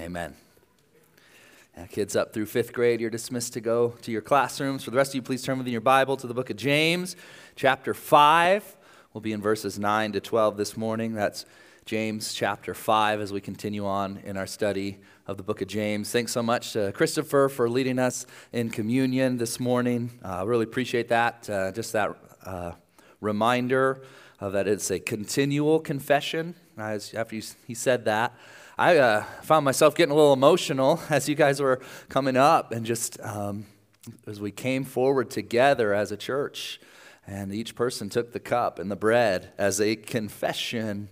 Amen. Yeah, kids up through fifth grade, you're dismissed to go to your classrooms. For the rest of you, please turn within your Bible to the book of James, chapter 5. We'll be in verses 9 to 12 this morning. That's James chapter 5 as we continue on in our study of the book of James. Thanks so much to Christopher for leading us in communion this morning. I uh, really appreciate that. Uh, just that uh, reminder that it's a continual confession. As, after he said that, I uh, found myself getting a little emotional as you guys were coming up and just um, as we came forward together as a church. And each person took the cup and the bread as a confession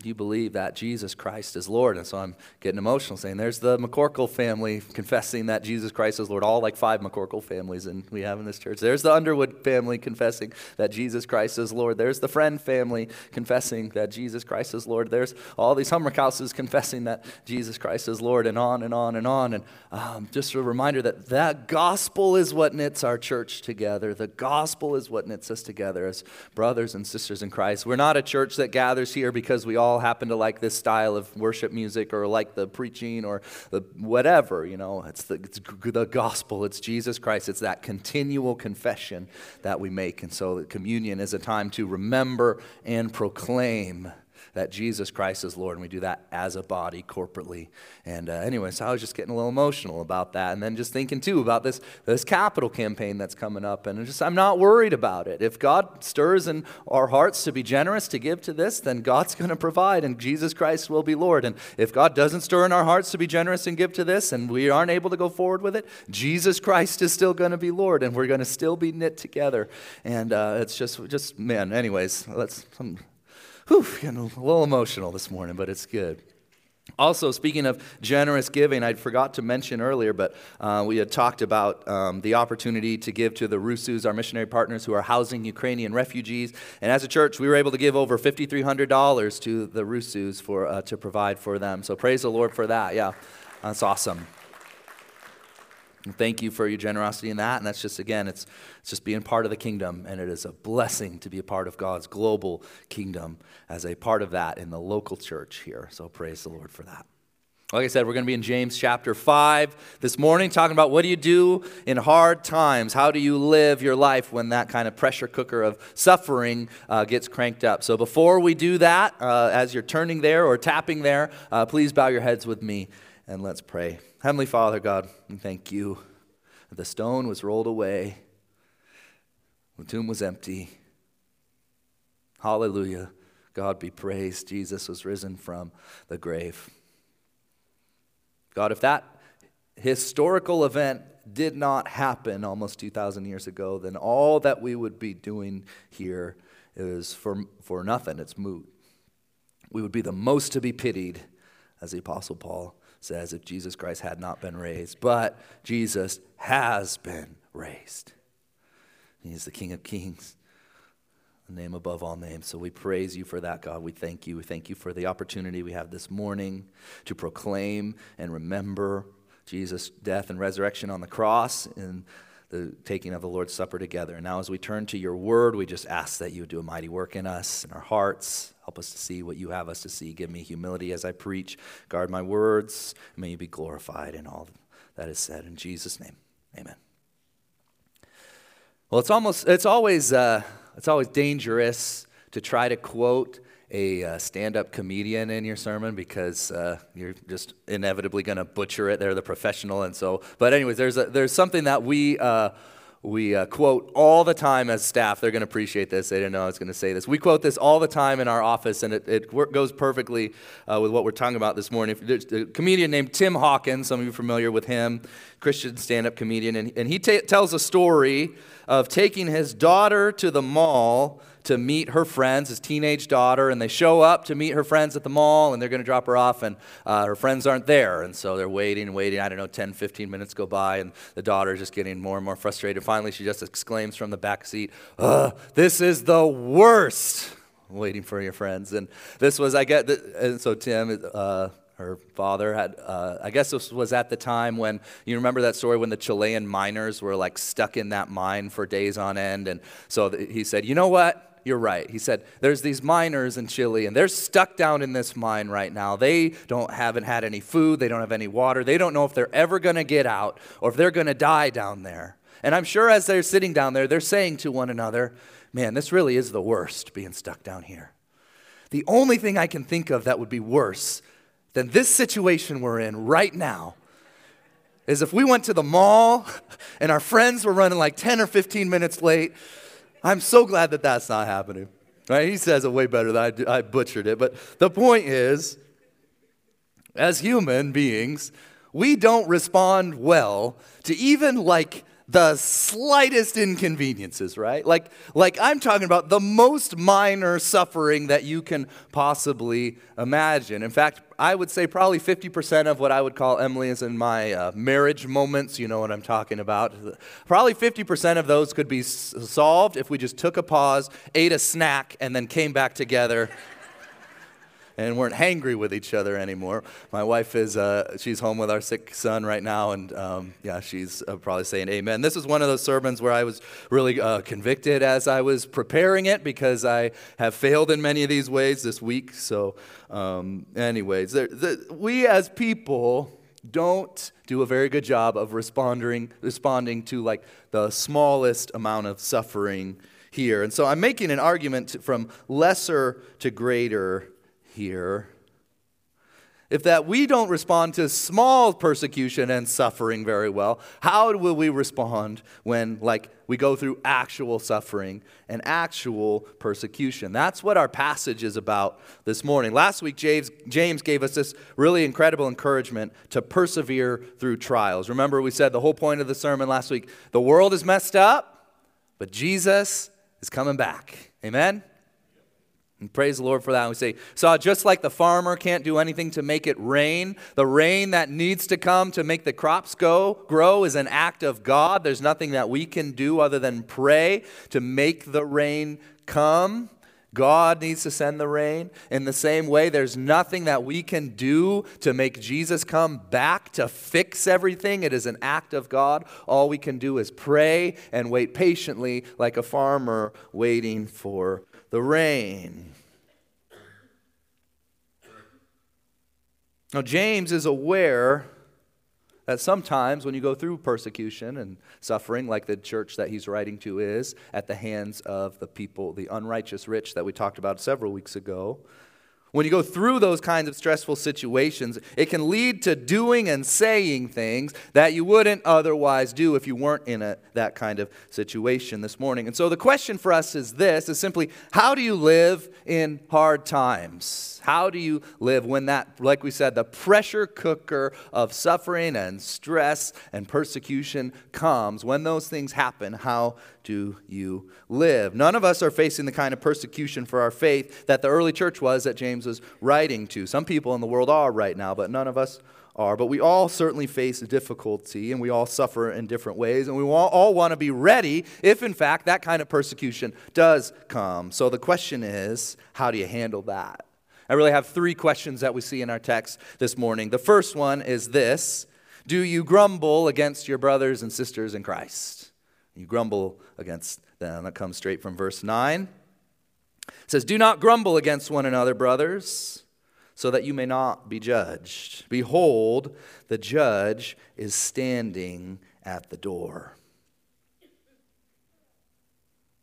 do you believe that Jesus Christ is Lord? And so I'm getting emotional saying, there's the McCorkle family confessing that Jesus Christ is Lord. All like five McCorkle families and we have in this church. There's the Underwood family confessing that Jesus Christ is Lord. There's the Friend family confessing that Jesus Christ is Lord. There's all these houses confessing that Jesus Christ is Lord, and on and on and on. And um, just a reminder that that gospel is what knits our church together. The gospel is what knits us together as brothers and sisters in Christ. We're not a church that gathers here because we all all happen to like this style of worship music or like the preaching or the whatever, you know. It's the, it's the gospel, it's Jesus Christ, it's that continual confession that we make. And so communion is a time to remember and proclaim that Jesus Christ is Lord, and we do that as a body corporately. And uh, anyway, so I was just getting a little emotional about that, and then just thinking too about this this capital campaign that's coming up, and just I'm not worried about it. If God stirs in our hearts to be generous to give to this, then God's going to provide, and Jesus Christ will be Lord. And if God doesn't stir in our hearts to be generous and give to this, and we aren't able to go forward with it, Jesus Christ is still going to be Lord, and we're going to still be knit together. And uh, it's just just man. Anyways, let's. I'm, whew, getting a little emotional this morning, but it's good. Also, speaking of generous giving, I forgot to mention earlier, but uh, we had talked about um, the opportunity to give to the Rusus, our missionary partners who are housing Ukrainian refugees. And as a church, we were able to give over $5,300 to the Rusus for, uh, to provide for them. So praise the Lord for that. Yeah, that's awesome. And thank you for your generosity in that. And that's just, again, it's, it's just being part of the kingdom. And it is a blessing to be a part of God's global kingdom as a part of that in the local church here. So praise the Lord for that. Like I said, we're going to be in James chapter 5 this morning, talking about what do you do in hard times? How do you live your life when that kind of pressure cooker of suffering uh, gets cranked up? So before we do that, uh, as you're turning there or tapping there, uh, please bow your heads with me and let's pray. Heavenly Father, God, thank you. The stone was rolled away, the tomb was empty. Hallelujah. God be praised. Jesus was risen from the grave. God, if that historical event did not happen almost 2,000 years ago, then all that we would be doing here is for, for nothing. It's moot. We would be the most to be pitied, as the Apostle Paul says if Jesus Christ had not been raised. But Jesus has been raised. He's the King of Kings, the name above all names. So we praise you for that, God. We thank you. We thank you for the opportunity we have this morning to proclaim and remember Jesus' death and resurrection on the cross and the taking of the Lord's Supper together. And now, as we turn to your word, we just ask that you do a mighty work in us, in our hearts, Help us to see what you have us to see. Give me humility as I preach. Guard my words. May you be glorified in all that is said. In Jesus' name, amen. Well, it's almost, it's always, uh, it's always dangerous to try to quote a uh, stand-up comedian in your sermon because uh, you're just inevitably going to butcher it. They're the professional, and so. But anyways, there's a, there's something that we uh, we uh, quote all the time as staff. They're going to appreciate this. They didn't know I was going to say this. We quote this all the time in our office, and it, it goes perfectly uh, with what we're talking about this morning. There's a comedian named Tim Hawkins. Some of you familiar with him, Christian stand up comedian. And, and he t- tells a story of taking his daughter to the mall to meet her friends, his teenage daughter, and they show up to meet her friends at the mall, and they're going to drop her off, and uh, her friends aren't there. And so they're waiting and waiting. I don't know, 10, 15 minutes go by, and the daughter is just getting more and more frustrated. Finally, she just exclaims from the back seat, This is the worst! waiting for your friends. And this was, I get, and so Tim, uh, her father had uh, i guess this was at the time when you remember that story when the chilean miners were like stuck in that mine for days on end and so he said you know what you're right. He said, There's these miners in Chile, and they're stuck down in this mine right now. They don't haven't had any food, they don't have any water, they don't know if they're ever gonna get out or if they're gonna die down there. And I'm sure as they're sitting down there, they're saying to one another, Man, this really is the worst being stuck down here. The only thing I can think of that would be worse than this situation we're in right now is if we went to the mall and our friends were running like 10 or 15 minutes late. I'm so glad that that's not happening. Right? He says it way better than I, I butchered it. But the point is, as human beings, we don't respond well to even like the slightest inconveniences, right? Like, like I'm talking about the most minor suffering that you can possibly imagine. In fact, I would say probably 50% of what I would call Emily's and my uh, marriage moments, you know what I'm talking about. Probably 50% of those could be s- solved if we just took a pause, ate a snack, and then came back together and weren't hangry with each other anymore. My wife is, uh, she's home with our sick son right now, and um, yeah, she's uh, probably saying amen. This is one of those sermons where I was really uh, convicted as I was preparing it because I have failed in many of these ways this week. So, um, anyways, we as people don't do a very good job of responding, responding to like the smallest amount of suffering here. And so I'm making an argument from lesser to greater here. If that we don't respond to small persecution and suffering very well how will we respond when like we go through actual suffering and actual persecution? That's what our passage is about this morning. Last week james, james gave us this really incredible encouragement to persevere through trials. Remember we said the whole point of the sermon last week the world is messed up but jesus is coming back. Amen and praise the Lord for that. We say, so just like the farmer can't do anything to make it rain, the rain that needs to come to make the crops go grow is an act of God. There's nothing that we can do other than pray to make the rain come. God needs to send the rain. In the same way, there's nothing that we can do to make Jesus come back to fix everything. It is an act of God. All we can do is pray and wait patiently, like a farmer waiting for the rain. Now, James is aware that sometimes when you go through persecution and suffering, like the church that he's writing to is, at the hands of the people, the unrighteous rich that we talked about several weeks ago, when you go through those kinds of stressful situations, it can lead to doing and saying things that you wouldn't otherwise do if you weren't in a, that kind of situation this morning. And so the question for us is this is simply how do you live in hard times? How do you live when that, like we said, the pressure cooker of suffering and stress and persecution comes? When those things happen, how do you live? None of us are facing the kind of persecution for our faith that the early church was that James was writing to. Some people in the world are right now, but none of us are. But we all certainly face difficulty and we all suffer in different ways. And we all, want to be ready if, in fact, that kind of persecution does come. So the question is how do you handle that? I really have three questions that we see in our text this morning. The first one is this Do you grumble against your brothers and sisters in Christ? You grumble against them. That comes straight from verse 9. It says, Do not grumble against one another, brothers, so that you may not be judged. Behold, the judge is standing at the door.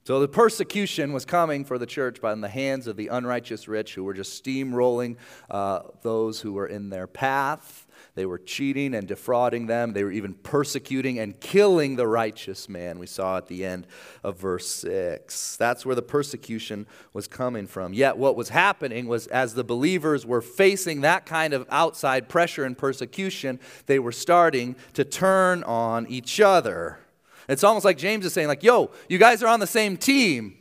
So the persecution was coming for the church by the hands of the unrighteous rich who were just steamrolling uh, those who were in their path. They were cheating and defrauding them. They were even persecuting and killing the righteous man. We saw at the end of verse 6. That's where the persecution was coming from. Yet, what was happening was as the believers were facing that kind of outside pressure and persecution, they were starting to turn on each other. It's almost like James is saying, like, yo, you guys are on the same team.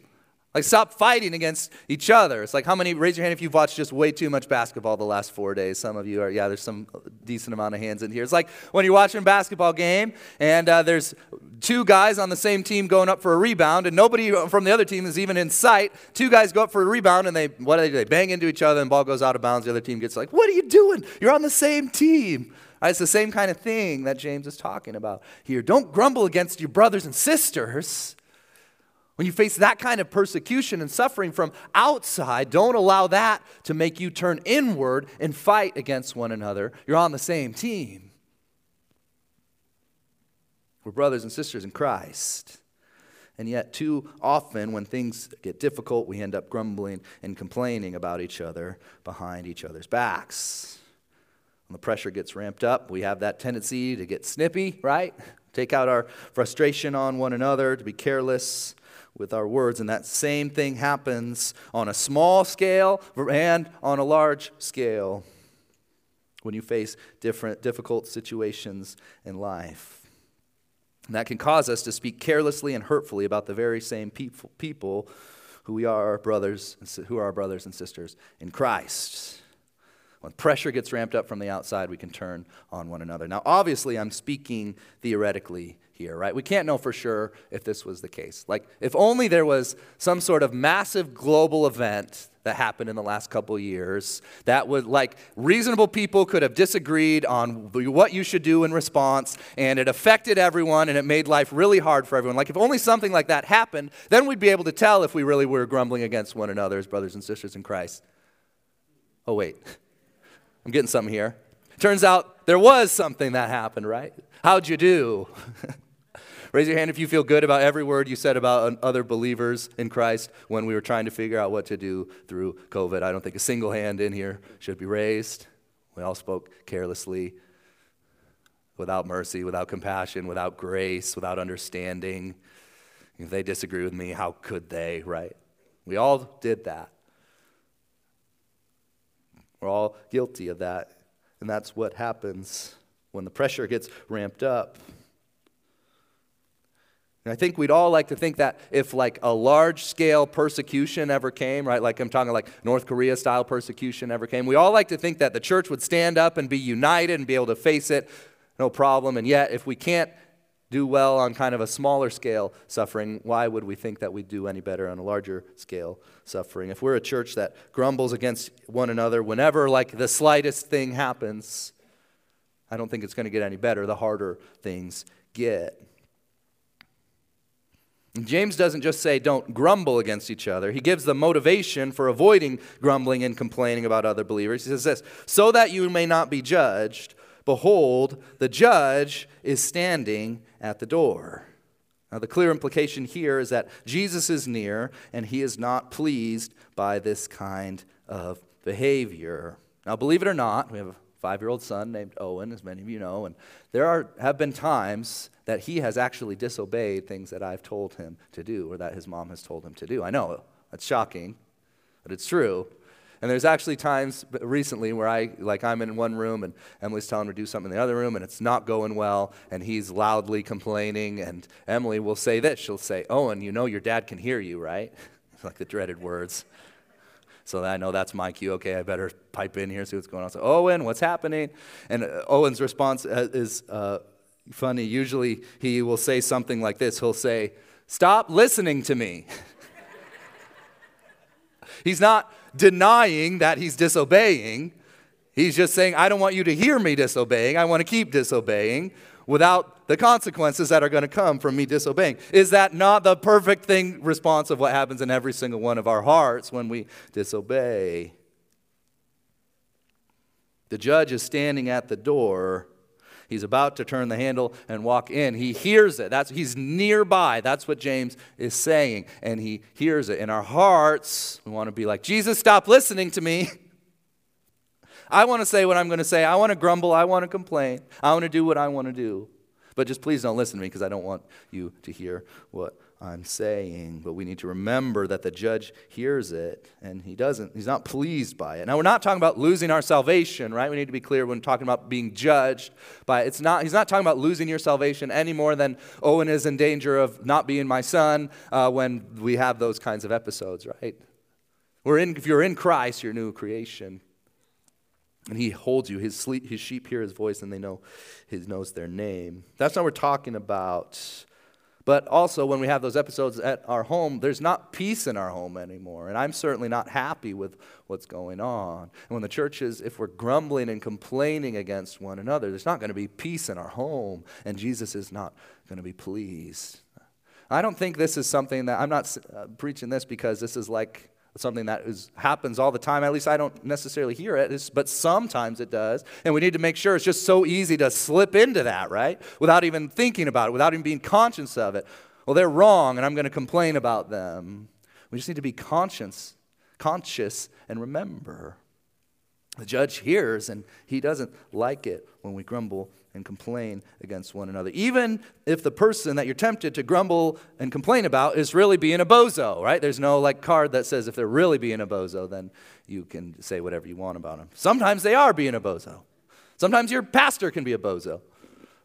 Like, stop fighting against each other. It's like, how many, raise your hand if you've watched just way too much basketball the last four days. Some of you are, yeah, there's some decent amount of hands in here. It's like when you're watching a basketball game and uh, there's two guys on the same team going up for a rebound and nobody from the other team is even in sight. Two guys go up for a rebound and they, what do they do? They bang into each other and the ball goes out of bounds. The other team gets like, what are you doing? You're on the same team. It's the same kind of thing that James is talking about here. Don't grumble against your brothers and sisters. When you face that kind of persecution and suffering from outside, don't allow that to make you turn inward and fight against one another. You're on the same team. We're brothers and sisters in Christ. And yet, too often, when things get difficult, we end up grumbling and complaining about each other behind each other's backs. When the pressure gets ramped up, we have that tendency to get snippy, right? Take out our frustration on one another, to be careless with our words. And that same thing happens on a small scale and on a large scale when you face different difficult situations in life. And that can cause us to speak carelessly and hurtfully about the very same people, who we are brothers, who are our brothers and sisters in Christ. When pressure gets ramped up from the outside, we can turn on one another. Now, obviously, I'm speaking theoretically here, right? We can't know for sure if this was the case. Like, if only there was some sort of massive global event that happened in the last couple years that would, like, reasonable people could have disagreed on what you should do in response, and it affected everyone, and it made life really hard for everyone. Like, if only something like that happened, then we'd be able to tell if we really were grumbling against one another as brothers and sisters in Christ. Oh, wait. I'm getting something here. Turns out there was something that happened, right? How'd you do? Raise your hand if you feel good about every word you said about other believers in Christ when we were trying to figure out what to do through COVID. I don't think a single hand in here should be raised. We all spoke carelessly, without mercy, without compassion, without grace, without understanding. If they disagree with me, how could they, right? We all did that. We're all guilty of that. And that's what happens when the pressure gets ramped up. And I think we'd all like to think that if like a large scale persecution ever came, right, like I'm talking like North Korea style persecution ever came, we all like to think that the church would stand up and be united and be able to face it, no problem. And yet, if we can't do well on kind of a smaller scale suffering, why would we think that we'd do any better on a larger scale suffering? If we're a church that grumbles against one another whenever like the slightest thing happens, I don't think it's going to get any better the harder things get. James doesn't just say don't grumble against each other. He gives the motivation for avoiding grumbling and complaining about other believers. He says this so that you may not be judged, behold, the judge is standing at the door. Now, the clear implication here is that Jesus is near and he is not pleased by this kind of behavior. Now, believe it or not, we have five year old son named Owen, as many of you know, and there are, have been times that he has actually disobeyed things that I've told him to do or that his mom has told him to do. I know, that's shocking, but it's true. And there's actually times recently where I, like, I'm in one room and Emily's telling him to do something in the other room and it's not going well and he's loudly complaining. And Emily will say this She'll say, Owen, you know your dad can hear you, right? like the dreaded words. So I know that's my cue. Okay, I better pipe in here, see what's going on. So, Owen, what's happening? And uh, Owen's response uh, is, uh, funny. Usually he will say something like this He'll say, Stop listening to me. he's not denying that he's disobeying. He's just saying, I don't want you to hear me disobeying. I want to keep disobeying without the consequences that are going to come from me disobeying. Is that not the perfect thing response of what happens in every single one of our hearts when we disobey? The judge is standing at the door He's about to turn the handle and walk in. He hears it. That's, he's nearby. That's what James is saying. And he hears it. In our hearts, we want to be like, Jesus, stop listening to me. I want to say what I'm going to say. I want to grumble. I want to complain. I want to do what I want to do. But just please don't listen to me because I don't want you to hear what I'm saying, but we need to remember that the judge hears it and he doesn't, he's not pleased by it. Now, we're not talking about losing our salvation, right? We need to be clear when talking about being judged by it's not, he's not talking about losing your salvation any more than Owen is in danger of not being my son uh, when we have those kinds of episodes, right? We're in, if you're in Christ, you're new creation. And he holds you. His, sleep, his sheep hear his voice and they know he knows their name. That's not what we're talking about. But also, when we have those episodes at our home, there's not peace in our home anymore. And I'm certainly not happy with what's going on. And when the church is, if we're grumbling and complaining against one another, there's not going to be peace in our home. And Jesus is not going to be pleased. I don't think this is something that I'm not uh, preaching this because this is like something that is, happens all the time. At least I don't necessarily hear it, but sometimes it does. And we need to make sure it's just so easy to slip into that, right? Without even thinking about it, without even being conscious of it. Well, they're wrong, and I'm going to complain about them. We just need to be conscious, conscious, and remember. The judge hears, and he doesn't like it when we grumble and complain against one another. Even if the person that you're tempted to grumble and complain about is really being a bozo, right? There's no like card that says if they're really being a bozo, then you can say whatever you want about them. Sometimes they are being a bozo. Sometimes your pastor can be a bozo.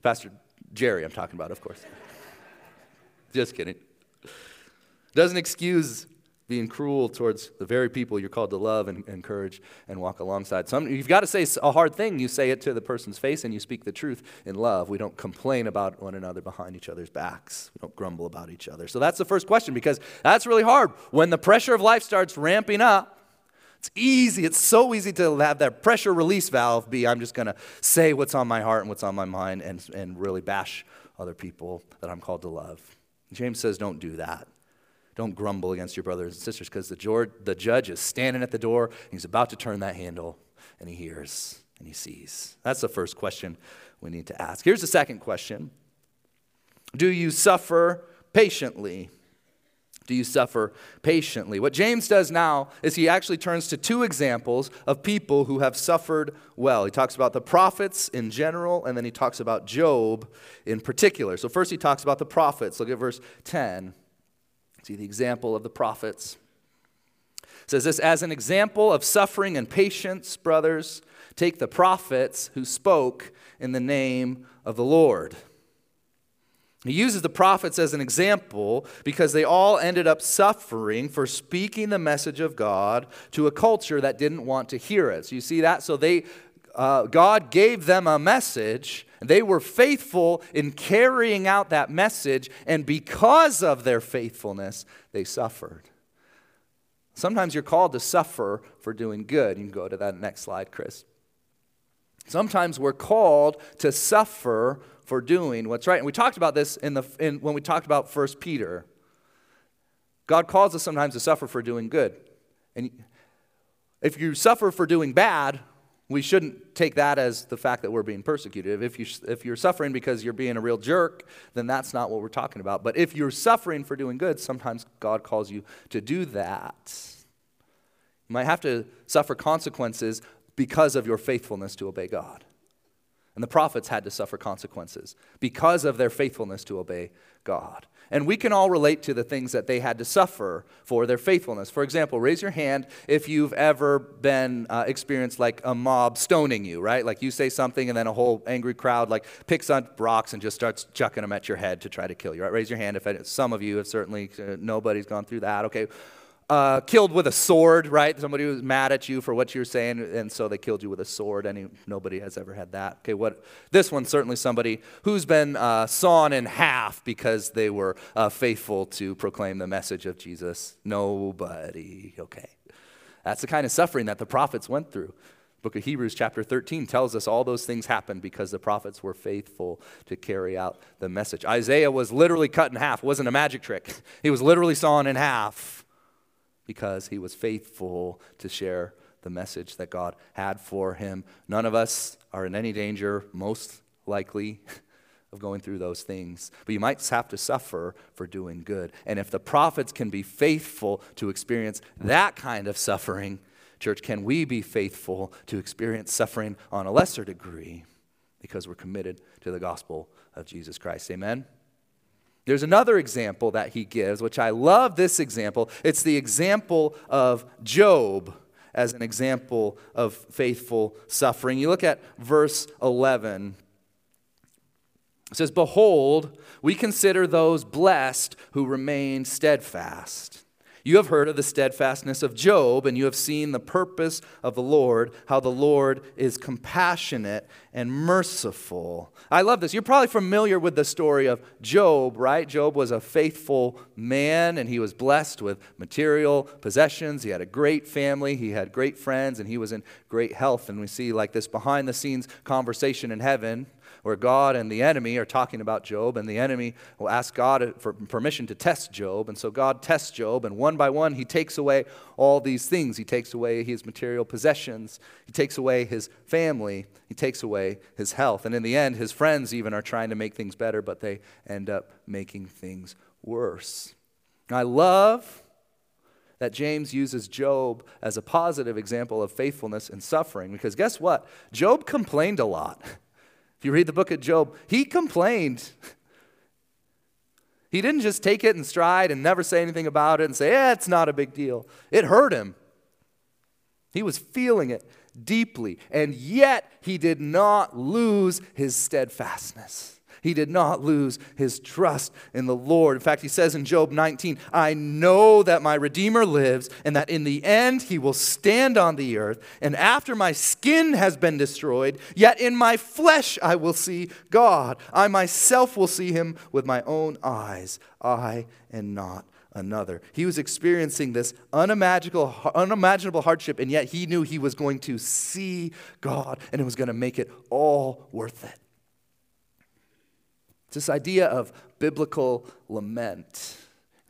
Pastor Jerry, I'm talking about, of course. Just kidding. Doesn't excuse being cruel towards the very people you're called to love and encourage and walk alongside. Some, you've got to say a hard thing. You say it to the person's face and you speak the truth in love. We don't complain about one another behind each other's backs. We don't grumble about each other. So that's the first question because that's really hard. When the pressure of life starts ramping up, it's easy. It's so easy to have that pressure release valve be I'm just going to say what's on my heart and what's on my mind and, and really bash other people that I'm called to love. James says, don't do that. Don't grumble against your brothers and sisters because the, the judge is standing at the door and he's about to turn that handle and he hears and he sees. That's the first question we need to ask. Here's the second question Do you suffer patiently? Do you suffer patiently? What James does now is he actually turns to two examples of people who have suffered well. He talks about the prophets in general, and then he talks about Job in particular. So, first, he talks about the prophets. Look at verse 10. See the example of the prophets. It says this as an example of suffering and patience, brothers, take the prophets who spoke in the name of the Lord. He uses the prophets as an example because they all ended up suffering for speaking the message of God to a culture that didn't want to hear it. So you see that? So they, uh, God gave them a message, they were faithful in carrying out that message, and because of their faithfulness, they suffered. Sometimes you're called to suffer for doing good. You can go to that next slide, Chris. Sometimes we're called to suffer for doing what's right. And we talked about this in the, in, when we talked about First Peter. God calls us sometimes to suffer for doing good. And if you suffer for doing bad, we shouldn't take that as the fact that we're being persecuted. If, you, if you're suffering because you're being a real jerk, then that's not what we're talking about. But if you're suffering for doing good, sometimes God calls you to do that. You might have to suffer consequences because of your faithfulness to obey God. And the prophets had to suffer consequences because of their faithfulness to obey God. And we can all relate to the things that they had to suffer for their faithfulness. For example, raise your hand if you've ever been uh, experienced like a mob stoning you, right? Like you say something and then a whole angry crowd like picks up rocks and just starts chucking them at your head to try to kill you, right? Raise your hand if some of you have certainly, uh, nobody's gone through that. Okay, uh, killed with a sword, right? Somebody was mad at you for what you were saying, and so they killed you with a sword. Any nobody has ever had that. Okay, what? This one's certainly somebody who's been uh, sawn in half because they were uh, faithful to proclaim the message of Jesus. Nobody. Okay, that's the kind of suffering that the prophets went through. Book of Hebrews, chapter 13, tells us all those things happened because the prophets were faithful to carry out the message. Isaiah was literally cut in half. It wasn't a magic trick. He was literally sawn in half because he was faithful to share the message that God had for him. None of us are in any danger, most likely, of going through those things. But you might have to suffer for doing good. And if the prophets can be faithful to experience that kind of suffering, church, can we be faithful to experience suffering on a lesser degree because we're committed to the gospel of Jesus Christ? Amen? There's another example that he gives, which I love this example. It's the example of Job as an example of faithful suffering. You look at verse 11. It says, Behold, we consider those blessed who remain steadfast. You have heard of the steadfastness of Job, and you have seen the purpose of the Lord, how the Lord is compassionate and merciful. I love this. You're probably familiar with the story of Job, right? Job was a faithful man, and he was blessed with material possessions. He had a great family, he had great friends, and he was in great health. And we see like this behind the scenes conversation in heaven where God and the enemy are talking about Job, and the enemy will ask God for permission to test Job. And so God tests Job, and one by one, he takes away all these things. He takes away his material possessions, he takes away his family, he takes away his health. And in the end, his friends even are trying to make things better, but they end up making things worse. I love that James uses Job as a positive example of faithfulness and suffering because guess what? Job complained a lot. If you read the book of Job, he complained. He didn't just take it in stride and never say anything about it and say, yeah, it's not a big deal. It hurt him. He was feeling it deeply, and yet he did not lose his steadfastness. He did not lose his trust in the Lord. In fact, he says in Job 19, I know that my Redeemer lives, and that in the end he will stand on the earth. And after my skin has been destroyed, yet in my flesh I will see God. I myself will see him with my own eyes, I and not another. He was experiencing this unimaginable, unimaginable hardship, and yet he knew he was going to see God and it was going to make it all worth it. It's this idea of biblical lament.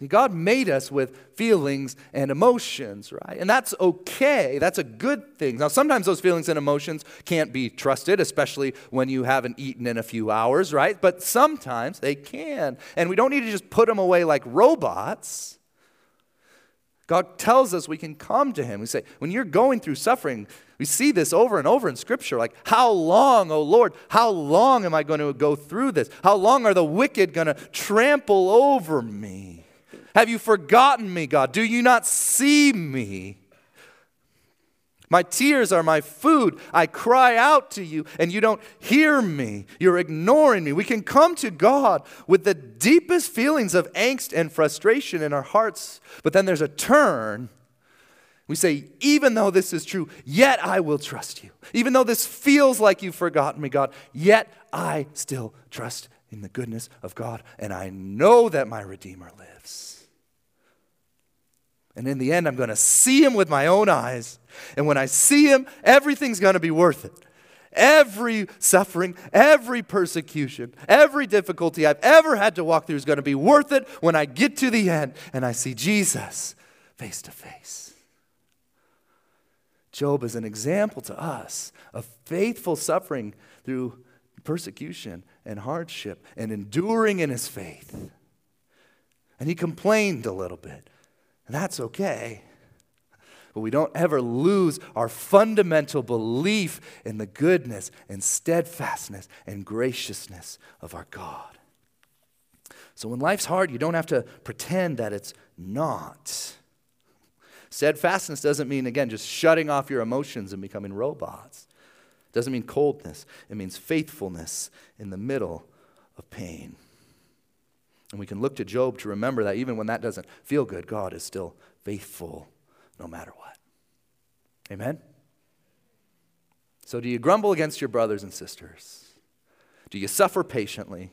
God made us with feelings and emotions, right? And that's okay. That's a good thing. Now, sometimes those feelings and emotions can't be trusted, especially when you haven't eaten in a few hours, right? But sometimes they can. And we don't need to just put them away like robots. God tells us we can come to Him. We say, when you're going through suffering, we see this over and over in Scripture. Like, how long, oh Lord, how long am I going to go through this? How long are the wicked going to trample over me? Have you forgotten me, God? Do you not see me? My tears are my food. I cry out to you, and you don't hear me. You're ignoring me. We can come to God with the deepest feelings of angst and frustration in our hearts, but then there's a turn. We say, even though this is true, yet I will trust you. Even though this feels like you've forgotten me, God, yet I still trust in the goodness of God, and I know that my Redeemer lives. And in the end, I'm going to see him with my own eyes. And when I see him, everything's going to be worth it. Every suffering, every persecution, every difficulty I've ever had to walk through is going to be worth it when I get to the end and I see Jesus face to face. Job is an example to us of faithful suffering through persecution and hardship and enduring in his faith. And he complained a little bit. That's okay. But we don't ever lose our fundamental belief in the goodness and steadfastness and graciousness of our God. So when life's hard, you don't have to pretend that it's not. Steadfastness doesn't mean, again, just shutting off your emotions and becoming robots. It doesn't mean coldness, it means faithfulness in the middle of pain. And we can look to Job to remember that even when that doesn't feel good, God is still faithful no matter what. Amen? So, do you grumble against your brothers and sisters? Do you suffer patiently?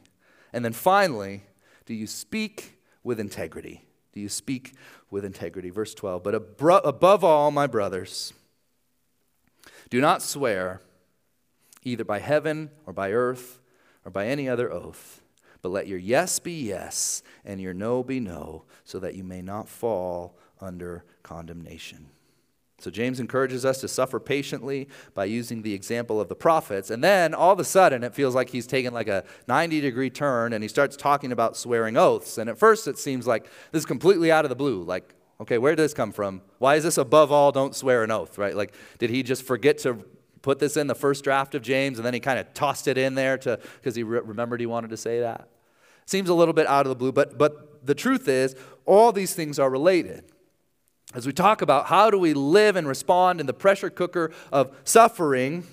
And then finally, do you speak with integrity? Do you speak with integrity? Verse 12. But above all, my brothers, do not swear either by heaven or by earth or by any other oath but let your yes be yes and your no be no, so that you may not fall under condemnation. So James encourages us to suffer patiently by using the example of the prophets. And then all of a sudden it feels like he's taken like a 90 degree turn and he starts talking about swearing oaths. And at first it seems like this is completely out of the blue. Like, okay, where did this come from? Why is this above all don't swear an oath, right? Like, did he just forget to put this in the first draft of James and then he kind of tossed it in there to because he re- remembered he wanted to say that. Seems a little bit out of the blue, but but the truth is all these things are related. As we talk about how do we live and respond in the pressure cooker of suffering,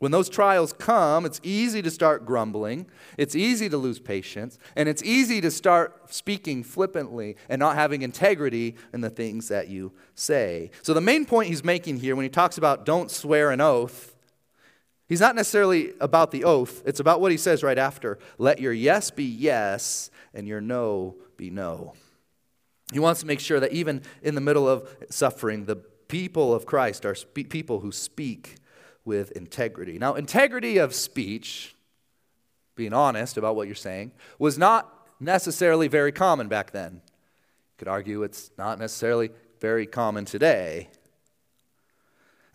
when those trials come, it's easy to start grumbling, it's easy to lose patience, and it's easy to start speaking flippantly and not having integrity in the things that you say. So, the main point he's making here when he talks about don't swear an oath, he's not necessarily about the oath, it's about what he says right after let your yes be yes and your no be no. He wants to make sure that even in the middle of suffering, the people of Christ are spe- people who speak with integrity. Now, integrity of speech, being honest about what you're saying, was not necessarily very common back then. You could argue it's not necessarily very common today.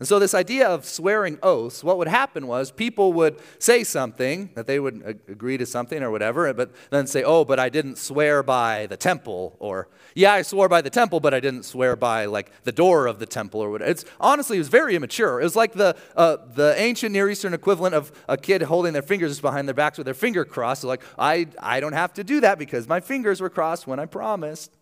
And so, this idea of swearing oaths, what would happen was people would say something, that they would agree to something or whatever, but then say, oh, but I didn't swear by the temple, or yeah, I swore by the temple, but I didn't swear by like the door of the temple or whatever. It's honestly, it was very immature. It was like the, uh, the ancient Near Eastern equivalent of a kid holding their fingers behind their backs with their finger crossed. like, I, I don't have to do that because my fingers were crossed when I promised.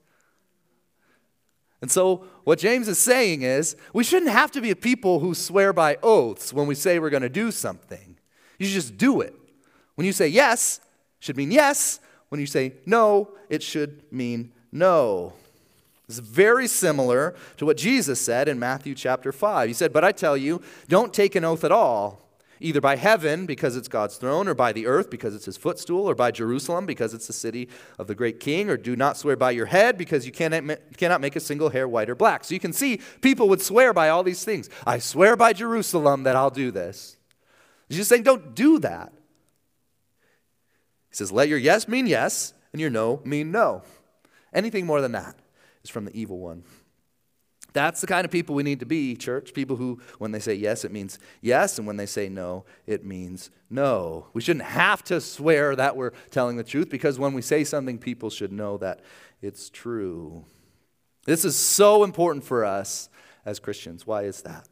And so, what James is saying is, we shouldn't have to be a people who swear by oaths when we say we're going to do something. You should just do it. When you say yes, it should mean yes. When you say no, it should mean no. It's very similar to what Jesus said in Matthew chapter 5. He said, But I tell you, don't take an oath at all either by heaven because it's God's throne, or by the earth because it's his footstool, or by Jerusalem because it's the city of the great king, or do not swear by your head because you cannot, make a single hair white or black. So you can see people would swear by all these things. I swear by Jerusalem that I'll do this. He's just saying, don't do that. He says, let your yes mean yes, and your no mean no. Anything more than that is from the evil one. That's the kind of people we need to be, church. People who, when they say yes, it means yes, and when they say no, it means no. We shouldn't have to swear that we're telling the truth because when we say something, people should know that it's true. This is so important for us as Christians. Why is that?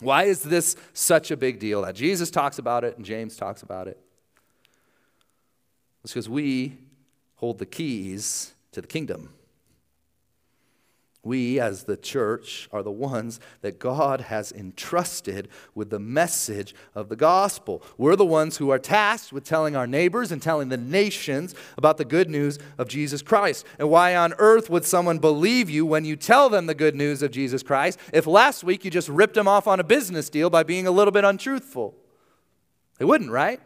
Why is this such a big deal that Jesus talks about it and James talks about it? It's because we hold the keys to the kingdom. We, as the church, are the ones that God has entrusted with the message of the gospel. We're the ones who are tasked with telling our neighbors and telling the nations about the good news of Jesus Christ. And why on earth would someone believe you when you tell them the good news of Jesus Christ if last week you just ripped them off on a business deal by being a little bit untruthful? They wouldn't, right?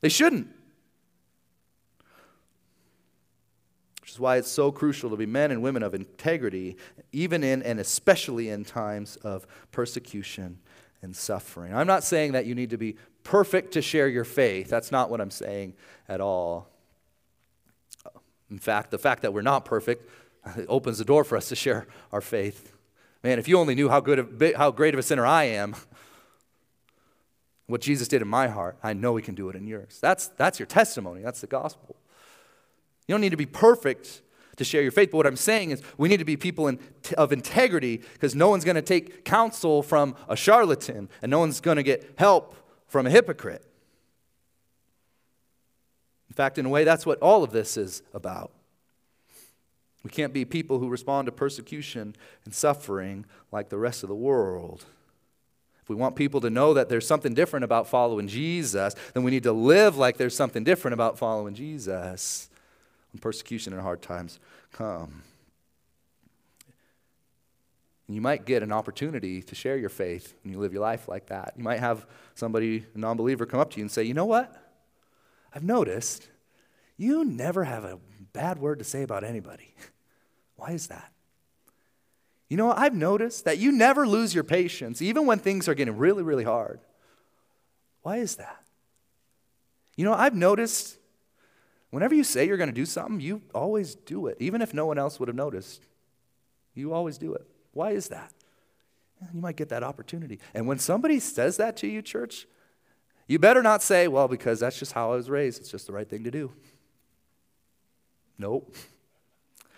They shouldn't. Is why it's so crucial to be men and women of integrity, even in and especially in times of persecution and suffering. I'm not saying that you need to be perfect to share your faith. That's not what I'm saying at all. In fact, the fact that we're not perfect opens the door for us to share our faith. Man, if you only knew how, good of, how great of a sinner I am, what Jesus did in my heart, I know He can do it in yours. That's, that's your testimony. That's the gospel. You don't need to be perfect to share your faith, but what I'm saying is we need to be people in, of integrity because no one's going to take counsel from a charlatan and no one's going to get help from a hypocrite. In fact, in a way, that's what all of this is about. We can't be people who respond to persecution and suffering like the rest of the world. If we want people to know that there's something different about following Jesus, then we need to live like there's something different about following Jesus when persecution and hard times come. And you might get an opportunity to share your faith when you live your life like that. You might have somebody, a non believer, come up to you and say, You know what? I've noticed you never have a bad word to say about anybody. Why is that? You know, I've noticed that you never lose your patience, even when things are getting really, really hard. Why is that? You know, I've noticed Whenever you say you're going to do something, you always do it, even if no one else would have noticed. You always do it. Why is that? Eh, you might get that opportunity. And when somebody says that to you, church, you better not say, well, because that's just how I was raised. It's just the right thing to do. Nope.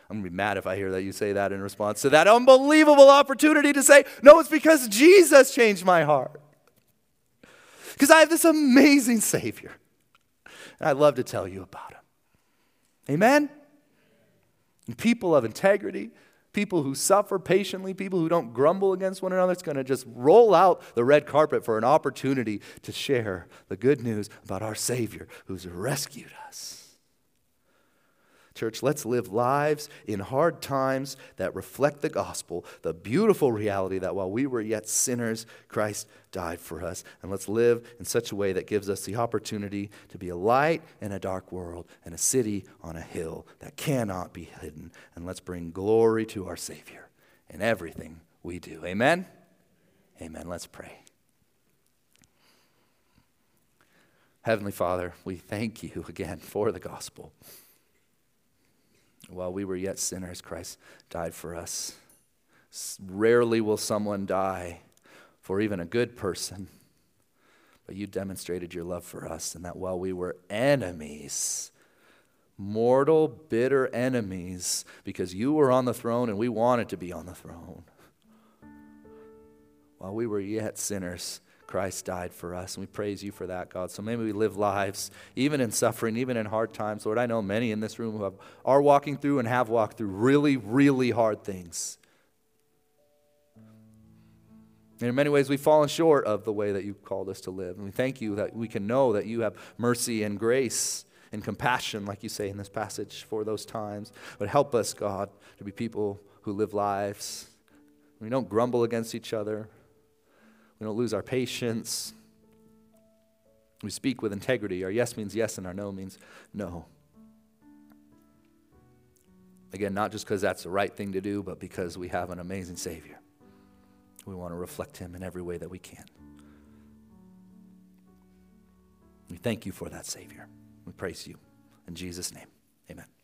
I'm going to be mad if I hear that you say that in response to that unbelievable opportunity to say, no, it's because Jesus changed my heart. Because I have this amazing Savior. And I'd love to tell you about him. Amen? And people of integrity, people who suffer patiently, people who don't grumble against one another, it's going to just roll out the red carpet for an opportunity to share the good news about our Savior who's rescued us. Church, let's live lives in hard times that reflect the gospel, the beautiful reality that while we were yet sinners, Christ died for us. And let's live in such a way that gives us the opportunity to be a light in a dark world and a city on a hill that cannot be hidden. And let's bring glory to our Savior in everything we do. Amen? Amen. Let's pray. Heavenly Father, we thank you again for the gospel. While we were yet sinners, Christ died for us. Rarely will someone die for even a good person, but you demonstrated your love for us, and that while we were enemies, mortal, bitter enemies, because you were on the throne and we wanted to be on the throne, while we were yet sinners, Christ died for us, and we praise you for that, God. So maybe we live lives, even in suffering, even in hard times. Lord, I know many in this room who have, are walking through and have walked through really, really hard things. And in many ways, we've fallen short of the way that you called us to live. And we thank you that we can know that you have mercy and grace and compassion, like you say in this passage, for those times. But help us, God, to be people who live lives. We don't grumble against each other. We don't lose our patience. We speak with integrity. Our yes means yes, and our no means no. Again, not just because that's the right thing to do, but because we have an amazing Savior. We want to reflect Him in every way that we can. We thank you for that, Savior. We praise you. In Jesus' name, amen.